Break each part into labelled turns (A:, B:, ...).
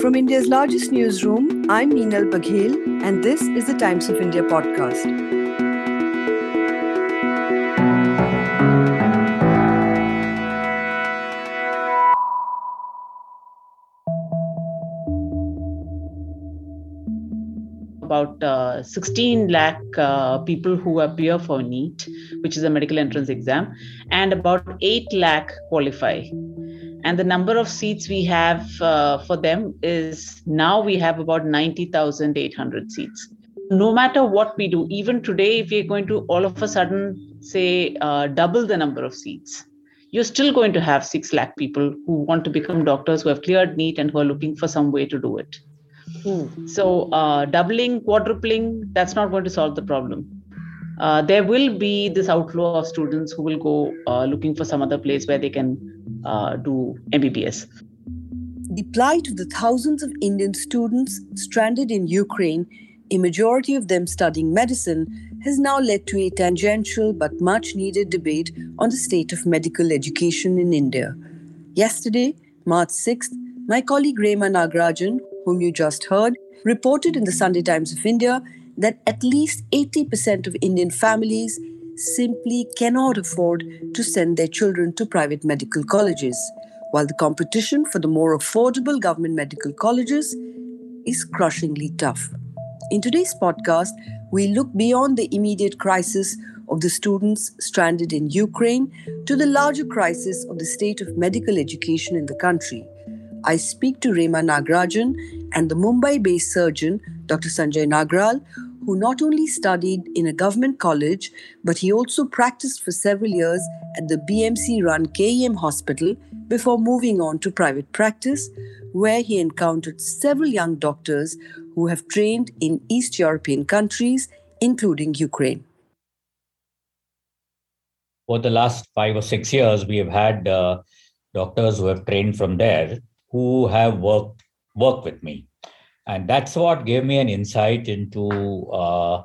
A: From India's largest newsroom, I'm Meenal Baghel, and this is the Times of India podcast.
B: about uh, 16 lakh uh, people who appear for NEET, which is a medical entrance exam, and about 8 lakh qualify and the number of seats we have uh, for them is now we have about 90,800 seats. No matter what we do, even today, if we're going to all of a sudden say uh, double the number of seats, you're still going to have 6 lakh people who want to become doctors who have cleared NEET and who are looking for some way to do it. Hmm. So, uh, doubling, quadrupling, that's not going to solve the problem. Uh, there will be this outflow of students who will go uh, looking for some other place where they can uh, do MBBS.
A: The plight of the thousands of Indian students stranded in Ukraine, a majority of them studying medicine, has now led to a tangential but much needed debate on the state of medical education in India. Yesterday, March 6th, my colleague Rema Nagarajan, whom you just heard, reported in the Sunday Times of India that at least 80% of Indian families simply cannot afford to send their children to private medical colleges, while the competition for the more affordable government medical colleges is crushingly tough. In today's podcast, we look beyond the immediate crisis of the students stranded in Ukraine to the larger crisis of the state of medical education in the country. I speak to Rema Nagarajan and the Mumbai based surgeon, Dr. Sanjay Nagral, who not only studied in a government college, but he also practiced for several years at the BMC run KEM hospital before moving on to private practice, where he encountered several young doctors who have trained in East European countries, including Ukraine.
C: For the last five or six years, we have had uh, doctors who have trained from there who have worked worked with me and that's what gave me an insight into uh,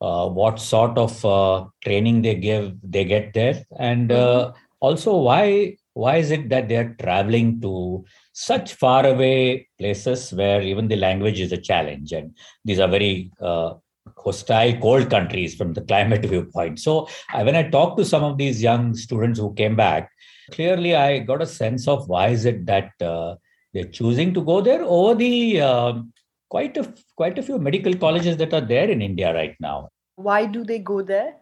C: uh, what sort of uh, training they give they get there. And uh, mm-hmm. also why why is it that they're traveling to such far away places where even the language is a challenge? And these are very uh, hostile cold countries from the climate viewpoint. So when i talked to some of these young students who came back clearly i got a sense of why is it that uh, they're choosing to go there over the um, quite a quite a few medical colleges that are there in India right now.
A: Why do they go there?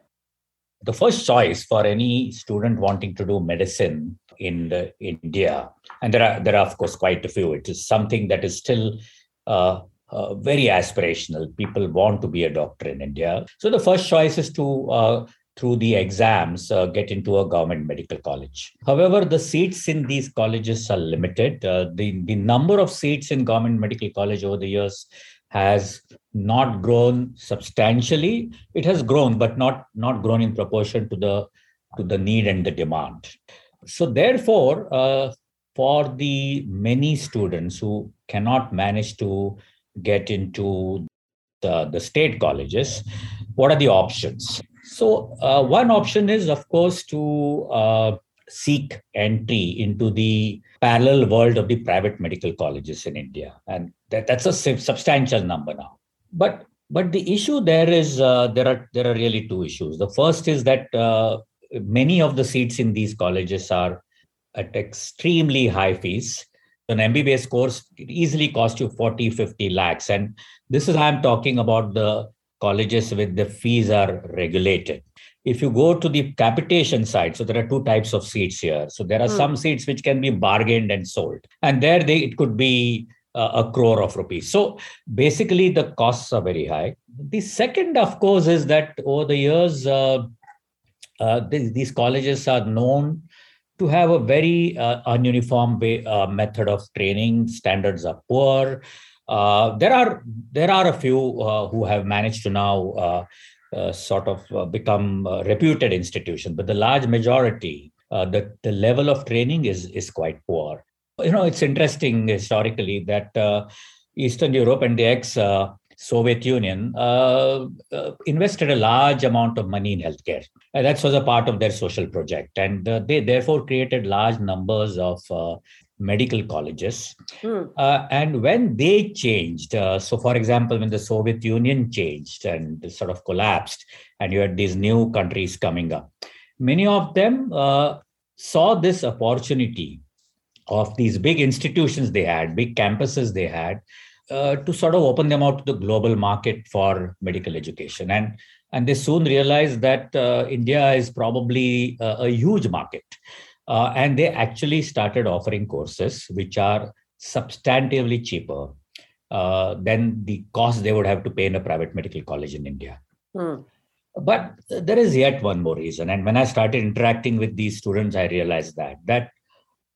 C: The first choice for any student wanting to do medicine in the, India, and there are there are of course quite a few. It is something that is still uh, uh, very aspirational. People want to be a doctor in India, so the first choice is to uh, through the exams uh, get into a government medical college. However, the seats in these colleges are limited. Uh, the, the number of seats in government medical college over the years has not grown substantially. It has grown, but not, not grown in proportion to the, to the need and the demand. So therefore, uh, for the many students who cannot manage to get into the, the state colleges, what are the options? So, uh, one option is, of course, to uh, seek entry into the parallel world of the private medical colleges in India, and that, that's a substantial number now. But but the issue there is uh, there are there are really two issues. The first is that uh, many of the seats in these colleges are at extremely high fees. An MBBS course easily costs you 40, 50 lakhs. And this is, I'm talking about the colleges with the fees are regulated. If you go to the capitation side, so there are two types of seats here. So there are mm. some seats which can be bargained and sold, and there they it could be uh, a crore of rupees. So basically, the costs are very high. The second, of course, is that over the years, uh, uh, th- these colleges are known to have a very uh, ununiform way, uh, method of training. Standards are poor. Uh, there are there are a few uh, who have managed to now uh, uh sort of uh, become reputed institutions, but the large majority, the the level of training is is quite poor. You know, it's interesting historically that Eastern Europe and the ex Soviet Union uh, uh, invested a large amount of money in healthcare. And that was a part of their social project. And uh, they therefore created large numbers of medical colleges. Mm. Uh, and when they changed, uh, so for example, when the Soviet Union changed and sort of collapsed, and you had these new countries coming up, many of them uh, saw this opportunity of these big institutions they had, big campuses they had, uh, to sort of open them out to the global market for medical education. And and they soon realized that uh, India is probably a, a huge market. Uh, and they actually started offering courses which are substantively cheaper uh, than the cost they would have to pay in a private medical college in India. Hmm. But there is yet one more reason. And when I started interacting with these students, I realized that that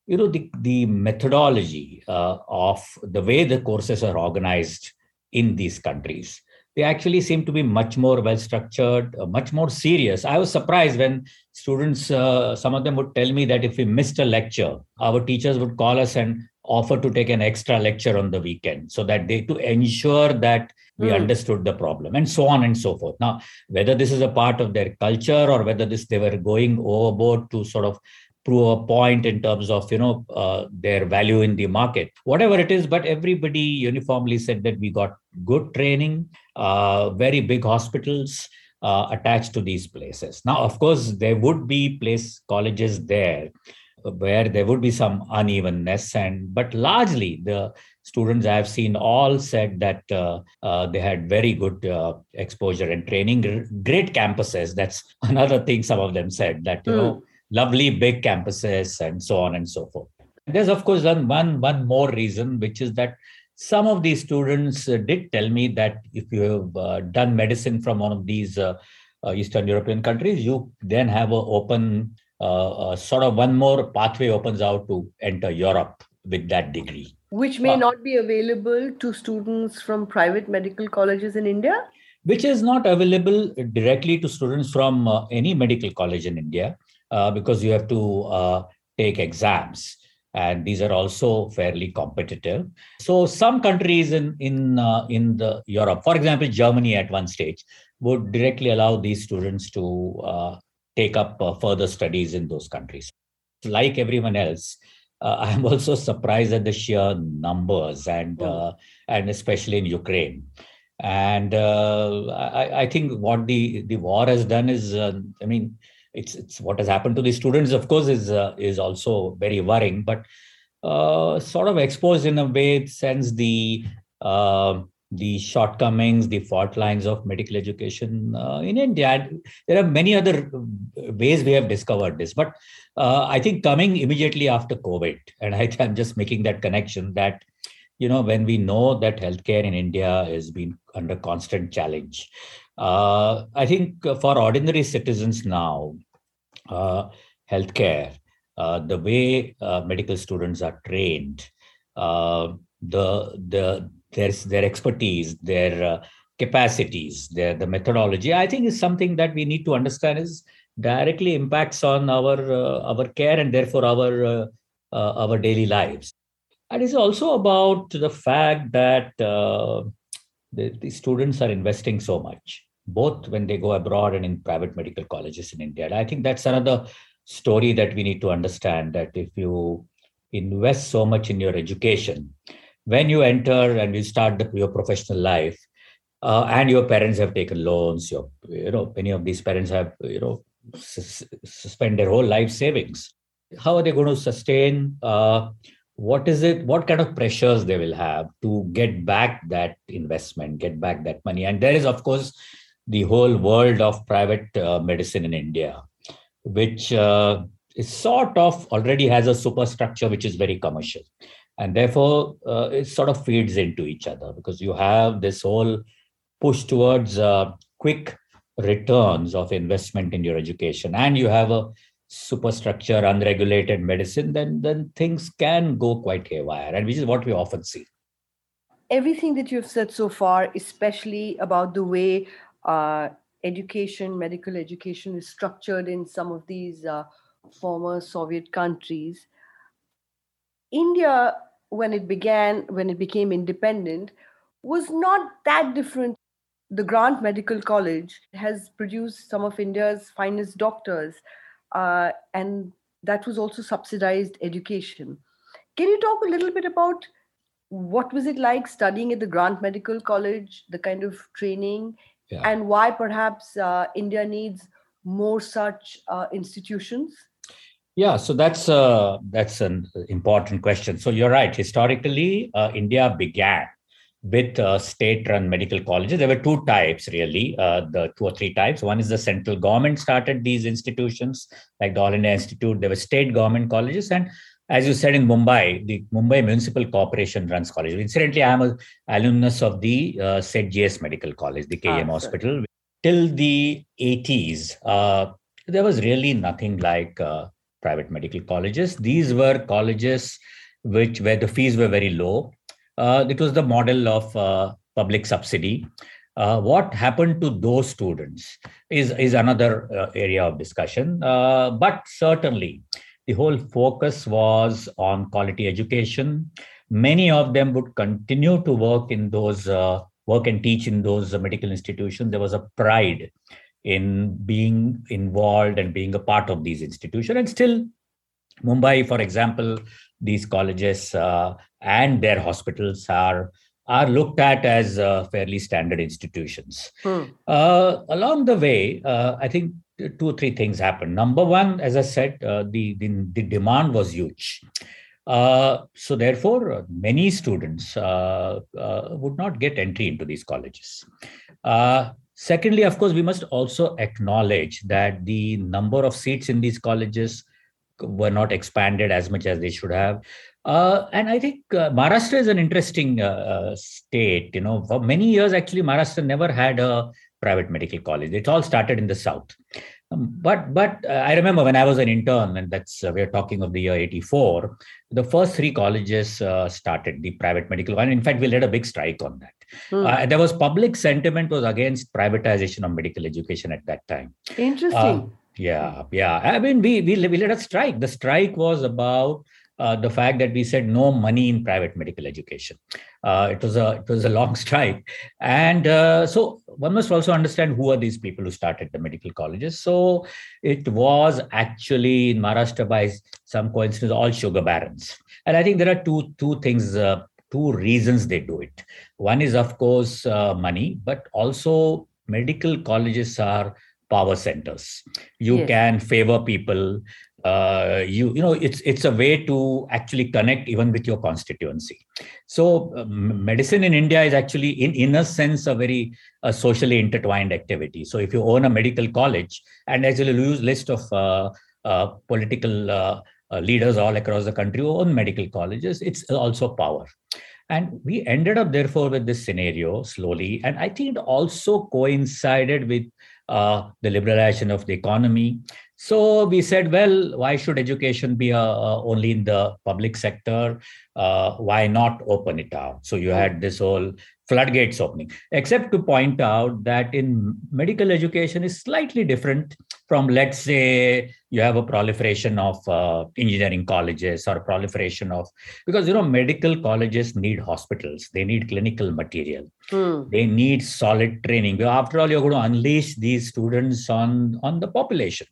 C: you know the, the methodology uh, of the way the courses are organized in these countries they actually seem to be much more well structured, uh, much more serious. I was surprised when students, uh, some of them would tell me that if we missed a lecture, our teachers would call us and offer to take an extra lecture on the weekend so that they to ensure that we mm. understood the problem and so on and so forth now whether this is a part of their culture or whether this they were going overboard to sort of prove a point in terms of you know uh, their value in the market. Whatever it is but everybody uniformly said that we got good training uh, very big hospitals uh, attached to these places. Now of course there would be place colleges there where there would be some unevenness and but largely the students i have seen all said that uh, uh, they had very good uh, exposure and training. Great campuses that's another thing some of them said that you mm. know lovely big campuses and so on and so forth. There's, of course, one, one, one more reason, which is that some of these students uh, did tell me that if you have uh, done medicine from one of these uh, uh Eastern European countries, you then have an open, uh, uh, sort of one more pathway opens out to enter Europe with that degree.
A: Which may not be available to students from private medical colleges in India?
C: Which is not available directly to students from any medical college in India uh, because you have to uh, take exams. And these are also fairly competitive. So some countries in in uh, in the europe for example germany at one stage would directly allow these students to uh, take up uh, further studies in those countries. Like everyone else uh, i am also surprised at the sheer numbers and oh. and especially in ukraine. And I, I, think what the the war has done is i mean it's it's what has happened to the students of course is uh, is also very worrying but uh, sort of exposed in a way sends the uh, the shortcomings the fault lines of medical education uh, in india. There are many other ways we have discovered this but uh, i think coming immediately after covid and I, i'm just making that connection that you know when we know that healthcare in india has been under constant challenge uh, I think for ordinary citizens now, uh, healthcare, uh, the way uh, medical students are trained, uh, the the their their expertise, their uh, capacities, their the methodology, I think is something that we need to understand is directly impacts on our our care and therefore our our daily lives. And it's also about the fact that the, the students are investing so much both when they go abroad and in private medical colleges in India. And I think that's another story that we need to understand that if you invest so much in your education, when you enter and you start the, your professional life, uh, and your parents have taken loans, your you know many of these parents have you know s- suspend their whole life savings. How are they going to sustain? Uh, what is it? What kind of pressures they will have to get back that investment, get back that money? And there is, of course, the whole world of private uh, medicine in India, which uh, is sort of already has a superstructure which is very commercial. And therefore, uh, it sort of feeds into each other because you have this whole push towards uh, quick returns of investment in your education, and you have a superstructure, unregulated medicine, then, then things can go quite haywire, and which is what we often see
A: everything that you've said so far, especially about the way uh, education, medical education is structured in some of these uh, former Soviet countries. India, when it began, when it became independent, was not that different. The Grant Medical College has produced some of India's finest doctors, uh, and that was also subsidized education. Can you talk a little bit about what was it like studying at the Grant Medical College, the kind of training, yeah. and why perhaps uh, India needs more such uh, institutions?
C: Yeah, so that's uh, that's an important question. So you're right. Historically, uh, India began with uh, state-run medical colleges. There were two types, really, uh, the two or three types. One is the central government started these institutions, like the All India Institute. There were state government colleges, and as you said in Mumbai, the Mumbai Municipal Corporation runs colleges. Incidentally, I am an alumnus of the uh, Seth GS Medical College, the KEM ah, Hospital. Till the 80s, uh, there was really nothing like uh, private medical colleges. These were colleges which where the fees were very low. Uh, it was the model of uh, public subsidy. Uh, what happened to those students is, is another uh, area of discussion. Uh, but certainly, the whole focus was on quality education. Many of them would continue to work in those, uh, work and teach in those medical institutions. There was a pride in being involved and being a part of these institutions. And still, Mumbai, for example, these colleges uh, and their hospitals are are looked at as uh, fairly standard institutions. Hmm. Uh, along the way, uh, I think two or three things happened. Number one, as I said, uh, the, the, the demand was huge. Uh, so therefore, many students would not get entry into these colleges. secondly, of course, we must also acknowledge that the number of seats in these colleges were not expanded as much as they should have. Uh, and I think uh, Maharashtra is an interesting uh, uh, state. You know, for many years, actually, Maharashtra never had a private medical college. It all started in the south. Um, but but uh, I remember when I was an intern, and that's uh, we're talking of the year '84. The first three colleges started the private medical one. In fact, we led a big strike on that. Hmm. there was public sentiment was against privatization of medical education at that time.
A: Interesting
C: yeah, yeah. I mean, we we, we led a strike. The strike was about uh, the fact that we said no money in private medical education. Uh, it was a it was a long strike, and uh, so one must also understand who are these people who started the medical colleges. So it was actually in Maharashtra by some coincidence all sugar barons, and I think there are two two things. Uh, two reasons they do it. One is, of course, uh, money, but also medical colleges are power centers you yes. can favor people uh, you you know it's it's a way to actually connect even with your constituency. So uh, medicine in india is actually in in a sense a very socially intertwined activity. So if you own a medical college and actually use list of uh, uh, political uh, leaders all across the country who own medical colleges it's also power. And we ended up therefore with this scenario slowly and i think it also coincided with uh, the liberalization of the economy. So we said, well, why should education be uh, only in the public sector? Uh, why not open it out? So you had this whole floodgates opening, except to point out that in medical education is slightly different from, let's say, you have a proliferation of uh, engineering colleges or proliferation of, because, you know, medical colleges need hospitals, they need clinical material, hmm. they need solid training. After all, you're going to unleash these students on, on the population.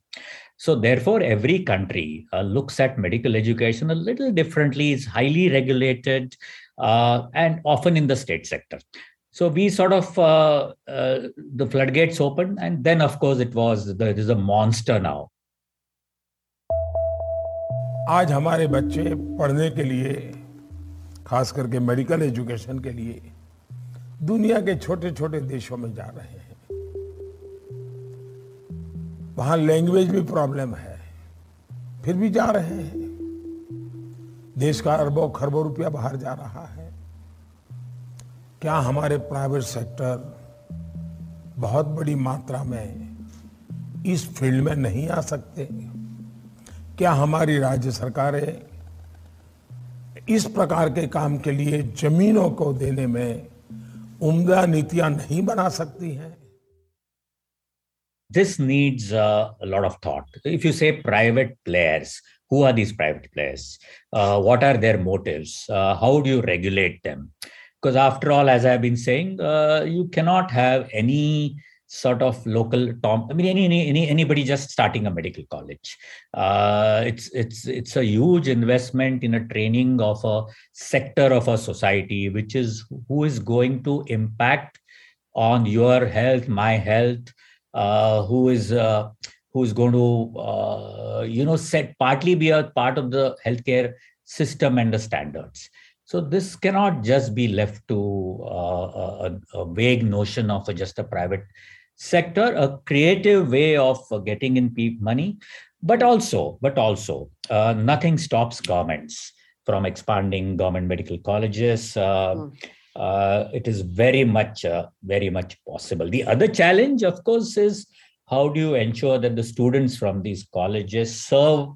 C: So, therefore, every country uh, looks at medical education a little differently. It's highly regulated uh, and often in the state sector. So we sort of uh, uh, the floodgates opened, and then of course it was there is a monster now.
D: आज हमारे बच्चे पढ़ने के लिए खास करके medical education के लिए दुनिया के छोटे छोटे देशों में जा रहे हैं वहाँ लैंग्वेज भी प्रॉब्लम है। फिर भी जा रहे हैं। देश का अरबों खरबों रुपया बाहर जा रहा है। क्या हमारे प्राइवेट सेक्टर बहुत बड़ी मात्रा में इस फ़ील्ड में नहीं आ सकते? क्या हमारी राज्य सरकारें इस प्रकार के काम के लिए जमीनों को देने में उम्दा नीतियाँ नहीं बना सकती हैं?
C: This needs uh, a lot of thought. If you say private players, who are these private players? Uh, what are their motives? Uh, how do you regulate them? because after all as i've been saying uh, you cannot have any sort of local tom i mean any, any any anybody just starting a medical college uh, it's it's it's a huge investment in a training of a sector of a society which is who is going to impact on your health my health uh, who is uh, who's going to uh, you know set partly be a part of the healthcare system and the standards so this cannot just be left to uh, a, a, vague notion of just a private sector, a creative way of getting in money, but also, but also, uh, nothing stops governments from expanding government medical colleges. Mm. Uh, it is very much, uh, very much possible. The other challenge, of course, is how do you ensure that the students from these colleges serve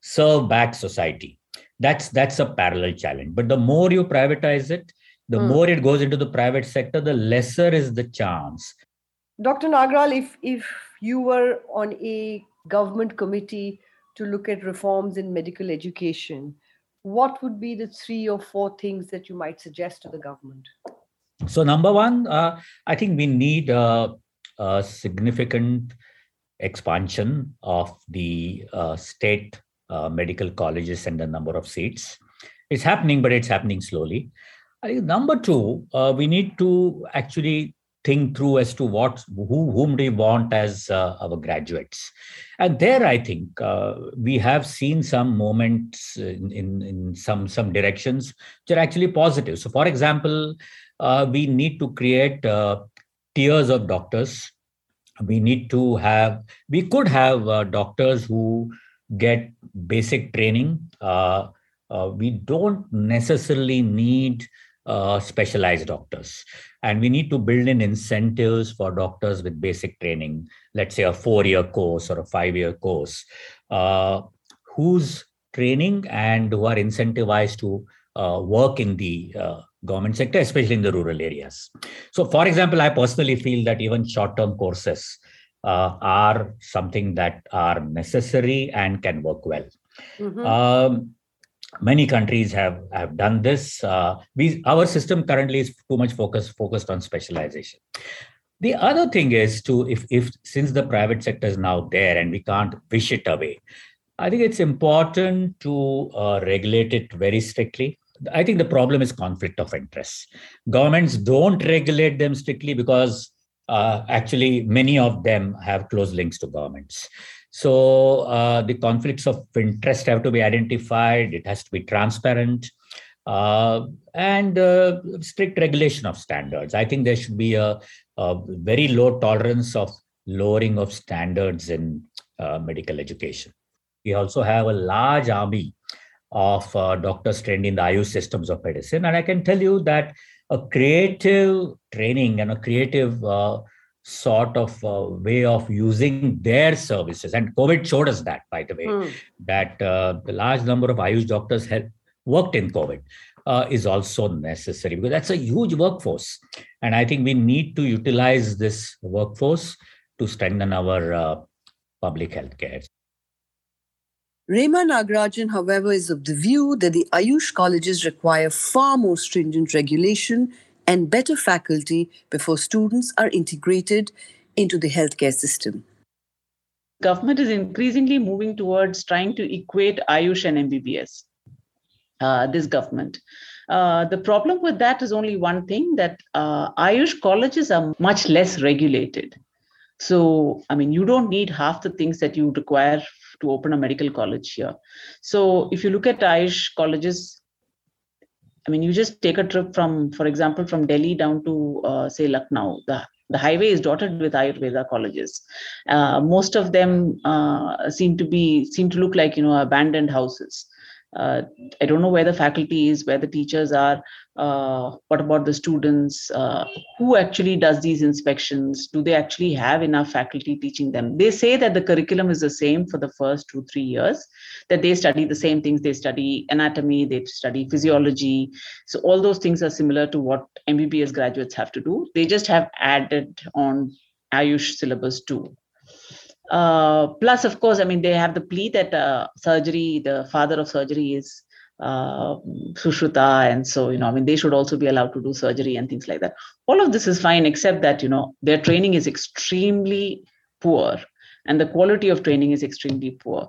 C: serve back society? That's that's a parallel challenge. But the more you privatize it, the mm. more it goes into the private sector, the lesser is the chance
A: Dr. Nagral, if, if you were on a government committee to look at reforms in medical education, what would be the three or four things that you might suggest to the government?
C: So, number one, uh, I think we need a, a significant expansion of the uh, state uh, medical colleges and the number of seats. It's happening, but it's happening slowly. I think number two, uh, we need to actually think through as to what who whom we want as uh, our graduates. And there i think uh, we have seen some moments in, in, in some some directions which are actually positive. So for example uh, we need to create uh, tiers of doctors. We need to have we could have uh, doctors who get basic training. Uh, we don't necessarily need uh, specialized doctors. And we need to build in incentives for doctors with basic training, let's say a four year course or a five year course, uh, whose training and who are incentivized to uh, work in the uh, government sector, especially in the rural areas. So, for example, I personally feel that even short term courses uh, are something that are necessary and can work well. Mm-hmm. Um, many countries have have done this. Uh, we our system currently is too much focused focused on specialization. The other thing is to if if since the private sector is now there and we can't wish it away i think it's important to uh, regulate it very strictly. I think the problem is conflict of interest. Governments don't regulate them strictly because uh, actually many of them have close links to governments so uh, the conflicts of interest have to be identified. It has to be transparent uh, and uh, strict regulation of standards. I think there should be a, a very low tolerance of lowering of standards in uh, medical education. We also have a large army of uh, doctors trained in the Ayush systems of medicine, and I can tell you that a creative training and a creative uh, sort of uh, way of using their services. And COVID showed us that, by the way, mm. that uh, the large number of Ayush doctors had worked in COVID uh, is also necessary because that's a huge workforce. And I think we need to utilize this workforce to strengthen our uh, public health care.
A: Rema Nagarajan, however, is of the view that the Ayush colleges require far more stringent regulation and better faculty before students are integrated into the healthcare system.
B: Government is increasingly moving towards trying to equate Ayush and MBBS. Uh, this government. Uh, the problem with that is only one thing that uh, Ayush colleges are much less regulated. So, I mean, you don't need half the things that you require to open a medical college here. So, if you look at Ayush colleges, I mean, you just take a trip from, for example, from Delhi down to, uh, say, Lucknow. The, the highway is dotted with Ayurveda colleges. Uh, most of them uh, seem to be seem to look like you know abandoned houses uh, i don't know where the faculty is where the teachers are uh, what about the students uh, who actually does these inspections? Do they actually have enough faculty teaching them? They say that the curriculum is the same for the first two three years that they study the same things they study anatomy they study physiology. So all those things are similar to what mbbs graduates have to do. They just have added on ayush syllabus too uh, plus, of course, I mean, they have the plea that uh, surgery, the father of surgery is uh, Sushruta, and so you know, I mean, they should also be allowed to do surgery and things like that. All of this is fine, except that you know their training is extremely poor, and the quality of training is extremely poor.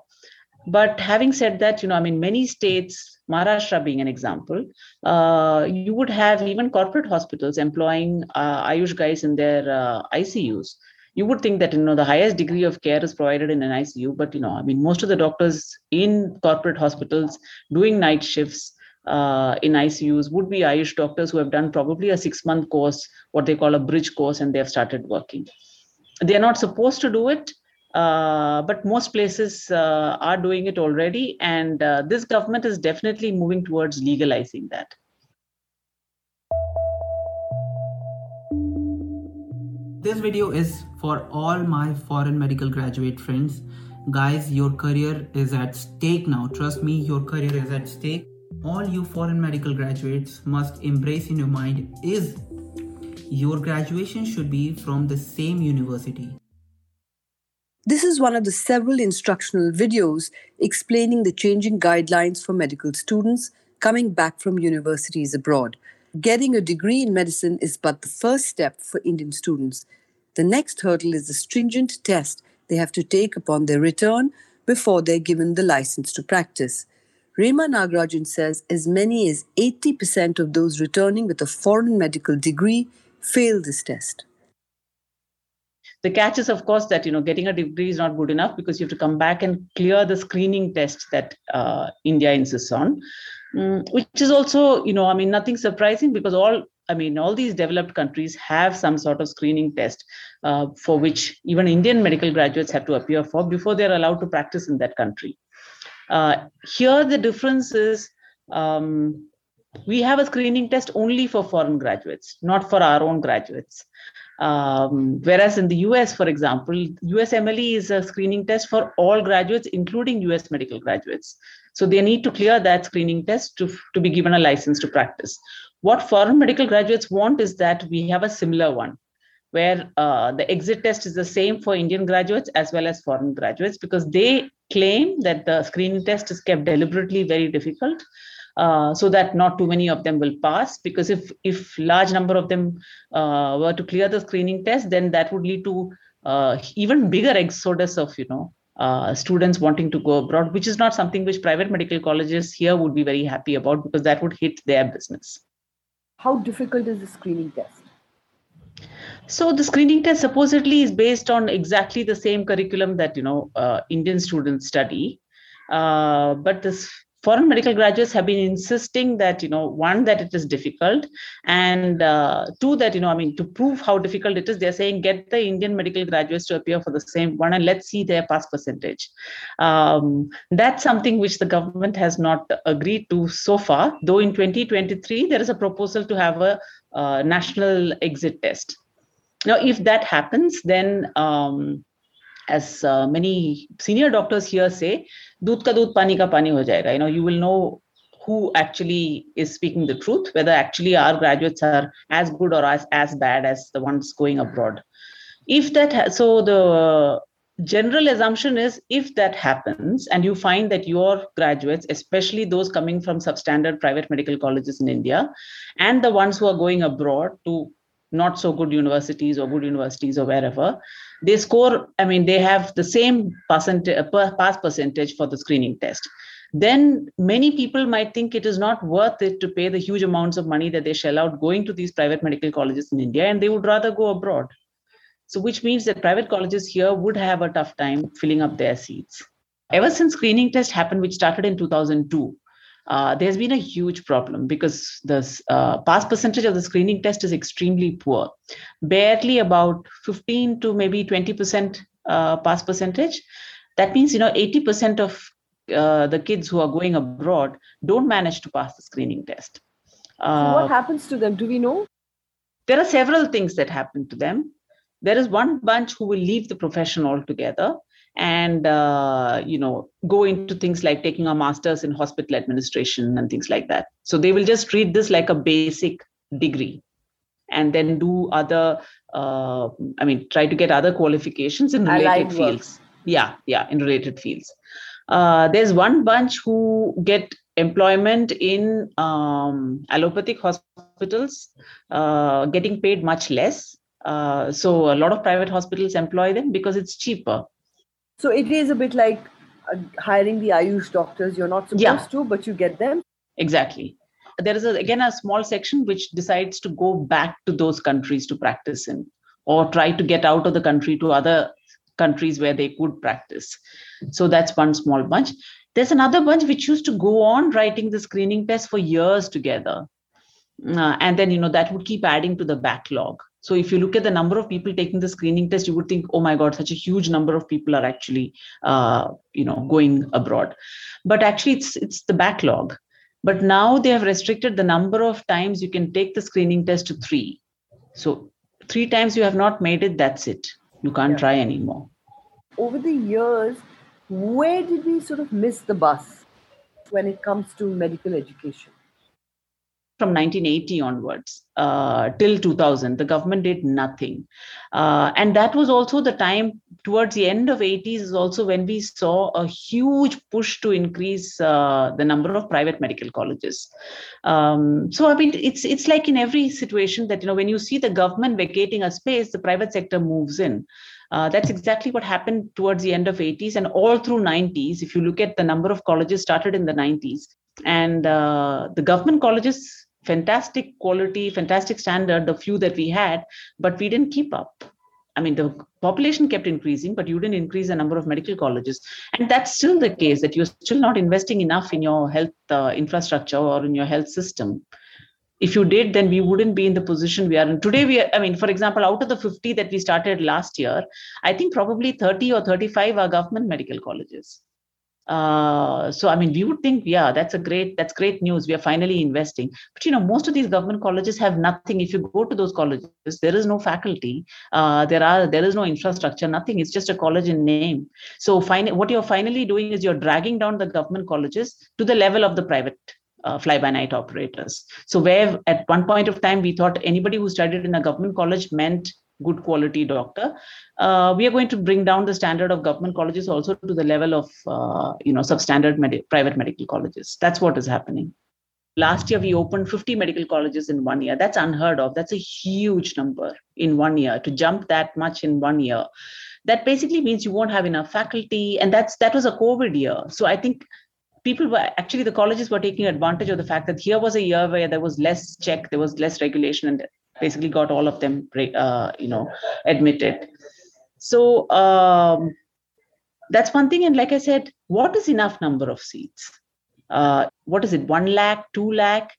B: But having said that, you know, I mean, many states, Maharashtra being an example, uh, you would have even corporate hospitals employing uh, Ayush guys in their uh, ICUs you would think that you know the highest degree of care is provided in an ICU, but you know, I mean, most of the doctors in corporate hospitals doing night shifts uh, in ICUs would be Ayush doctors who have done probably a six-month course, what they call a bridge course, and they have started working. They are not supposed to do it, uh, but most places uh, are doing it already, and uh, this government is definitely moving towards legalizing that.
E: This video is for all my foreign medical graduate friends. Guys, your career is at stake now. Trust me, your career is at stake. All you foreign medical graduates must embrace in your mind is your graduation should be from the same university.
A: This is one of the several instructional videos explaining the changing guidelines for medical students coming back from universities abroad. Getting a degree in medicine is but the first step for Indian students. The next hurdle is the stringent test they have to take upon their return before they're given the license to practice. Rema Nagarajan says as many as 80% of those returning with a foreign medical degree fail this test.
B: The catch is, of course, that you know getting a degree is not good enough because you have to come back and clear the screening test that uh, India insists on. Mm, which is also, you know, I mean, nothing surprising because all, I mean, all these developed countries have some sort of screening test uh, for which even Indian medical graduates have to appear for before they're allowed to practice in that country. Uh, here, the difference is um, we have a screening test only for foreign graduates, not for our own graduates. Um, whereas in the US, for example, USMLE is a screening test for all graduates, including US medical graduates. So they need to clear that screening test to, to be given a license to practice. What foreign medical graduates want is that we have a similar one, where uh, the exit test is the same for Indian graduates as well as foreign graduates, because they claim that the screening test is kept deliberately very difficult. Uh, so that not too many of them will pass because if if large number of them uh, were to clear the screening test then that would lead to uh, even bigger exodus of you know uh, students wanting to go abroad, which is not something which private medical colleges here would be very happy about because that would hit their business.
A: How difficult is the screening test?
B: So the screening test supposedly is based on exactly the same curriculum that you know uh, Indian students study, uh, but this foreign medical graduates have been insisting that you know one that it is difficult and uh, two that you know i mean to prove how difficult it is they're saying get the indian medical graduates to appear for the same one and let's see their pass percentage. Um, that's something which the government has not agreed to so far though in 2023 there is a proposal to have a uh, national exit test. Now if that happens then um, as uh, many senior doctors here say दूध का दूध पानी का पानी हो जाएगा you know you will know who actually is speaking the truth whether actually our graduates are as good or as, as bad as the ones going abroad if that ha- so the general assumption is if that happens and you find that your graduates especially those coming from substandard private medical colleges in india and the ones who are going abroad to not so good universities or good universities or wherever they score i mean they have the same uh, pass percentage for the screening test. Then many people might think it is not worth it to pay the huge amounts of money that they shell out going to these private medical colleges in india and they would rather go abroad. So which means that private colleges here would have a tough time filling up their seats. Ever since screening test happened which started in 2002 uh, there's been a huge problem because the uh, pass percentage of the screening test is extremely poor. Barely about 15 to maybe 20% uh, pass percentage. That means, you know, 80% of uh, the kids who are going abroad don't manage to pass the screening test.
A: so what uh, happens to them? Do we know?
B: There are several things that happen to them. There is one bunch who will leave the profession altogether and uh, you know go into things like taking a master's in hospital administration and things like that so they will just treat this like a basic degree and then do other uh, i mean try to get other qualifications in related fields yeah yeah in related fields uh, there's one bunch who get employment in um, allopathic hospitals, uh, getting paid much less. Uh, so a lot of private hospitals employ them because it's cheaper.
A: So it is a bit like uh, hiring the Ayush doctors. You're not supposed
B: Yeah.
A: to, but you get them.
B: Exactly. There is a, again a small section which decides to go back to those countries to practice in, or try to get out of the country to other countries where they could practice. So that's one small bunch. There's another bunch which used to go on writing the screening test for years together. Uh, and then, you know, that would keep adding to the backlog. So if you look at the number of people taking the screening test, you would think, oh my God, such a huge number of people are actually, uh, you know, going abroad. But actually, it's it's the backlog. But now they have restricted the number of times you can take the screening test to three. So three times you have not made it, that's it. You can't
A: Yeah.
B: try anymore.
A: Over the years, where did we sort of miss the bus when it comes to medical education?
B: From 1980 onwards uh, till 2000 the government did nothing. Uh, and that was also the time towards the end of 80s is also when we saw a huge push to increase uh, the number of private medical colleges. Um, so i mean it's it's like in every situation that you know when you see the government vacating a space the private sector moves in. Uh, that's exactly what happened towards the end of 80s and all through 90s if you look at the number of colleges started in the 90s and uh, the government colleges fantastic quality fantastic standard the few that we had but we didn't keep up. I mean the population kept increasing but you didn't increase the number of medical colleges. And that's still the case that you're still not investing enough in your health uh, infrastructure or in your health system. If you did then we wouldn't be in the position we are in. Today we are, i mean for example out of the 50 that we started last year i think probably 30 or 35 are government medical colleges uh, so i mean we would think yeah that's a great that's great news. We are finally investing. But you know most of these government colleges have nothing. If you go to those colleges there is no faculty. Uh, there are there is no infrastructure nothing. It's just a college in name. So fin- what you're finally doing is you're dragging down the government colleges to the level of the private uh, fly by night operators. So where at one point of time we thought anybody who studied in a government college meant good quality doctor uh, we are going to bring down the standard of government colleges also to the level of uh, you know substandard med- private medical colleges. That's what is happening. Last year we opened 50 medical colleges in one year. That's unheard of. That's a huge number in one year. To jump that much in one year that basically means you won't have enough faculty. And that's that was a covid year. So i think people were actually the colleges were taking advantage of the fact that here was a year where there was less check there was less regulation and basically got all of them uh, you know admitted so um, that's one thing. And like i said what is enough number of seats? Uh, what is it? One lakh two lakh?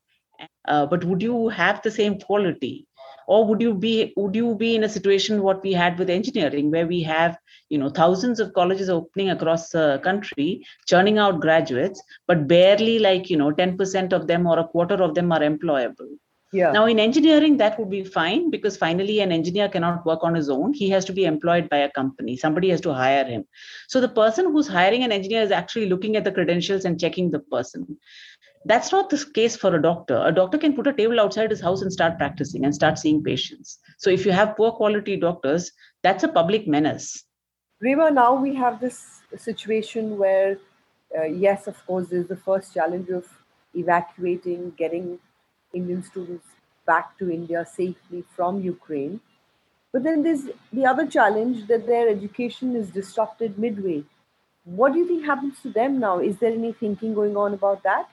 B: Uh, but would you have the same quality? Or would you be would you be in a situation what we had with engineering where we have you know thousands of colleges opening across the country churning out graduates but barely like you know 10% of them or a quarter of them are employable
A: Yeah.
B: now, in engineering, that would be fine because finally, an engineer cannot work on his own. He has to be employed by a company. Somebody has to hire him. So, the person who's hiring an engineer is actually looking at the credentials and checking the person. That's not the case for a doctor. A doctor can put a table outside his house and start practicing and start seeing patients. So, if you have poor quality doctors, that's a public menace.
A: Rema, now we have this situation where, uh, yes, of course, there's the first challenge of evacuating, getting Indian students back to India safely from Ukraine. But then there's the other challenge that their education is disrupted midway. What do you think happens to them now? Is there any thinking going on about that?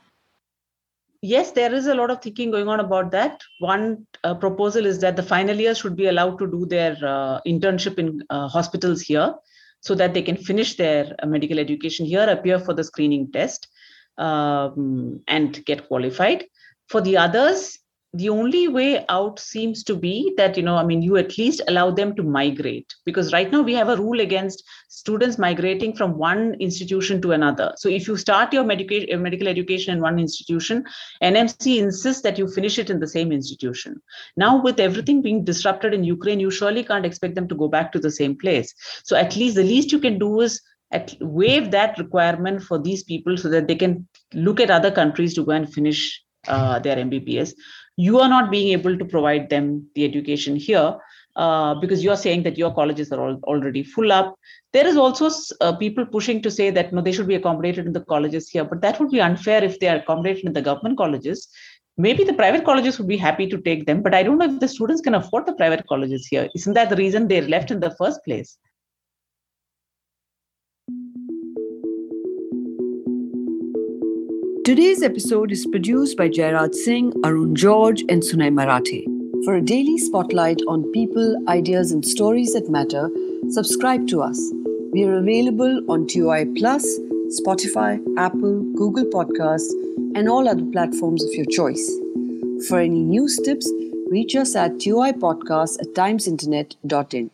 B: Yes, there is a lot of thinking going on about that. One uh, proposal is that the final year should be allowed to do their uh, internship in uh, hospitals here so that they can finish their uh, medical education here, appear for the screening test, um, and get qualified. For the others, the only way out seems to be that you know i mean you at least allow them to migrate. Because right now we have a rule against students migrating from one institution to another. So if you start your medica- uh, medical education in one institution nmc insists that you finish it in the same institution. Now with everything being disrupted in ukraine you surely can't expect them to go back to the same place. So at least the least you can do is at, waive that requirement for these people so that they can look at other countries to go and finish uh, their mbbs you are not being able to provide them the education here uh, because you're saying that your colleges are all, already full up. There is also uh, people pushing to say that no, they should be accommodated in the colleges here, but that would be unfair if they are accommodated in the government colleges. Maybe the private colleges would be happy to take them, but I don't know if the students can afford the private colleges here. Isn't that the reason they're left in the first place?
A: Today's episode is produced by Jairaj Singh, Arun George, and Sunay Marathe. For a daily spotlight on people, ideas, and stories that matter, subscribe to us. We are available on TOI Plus, Spotify, Apple, Google Podcasts, and all other platforms of your choice. For any news tips, reach us at TOI Podcast at timesinternet.in.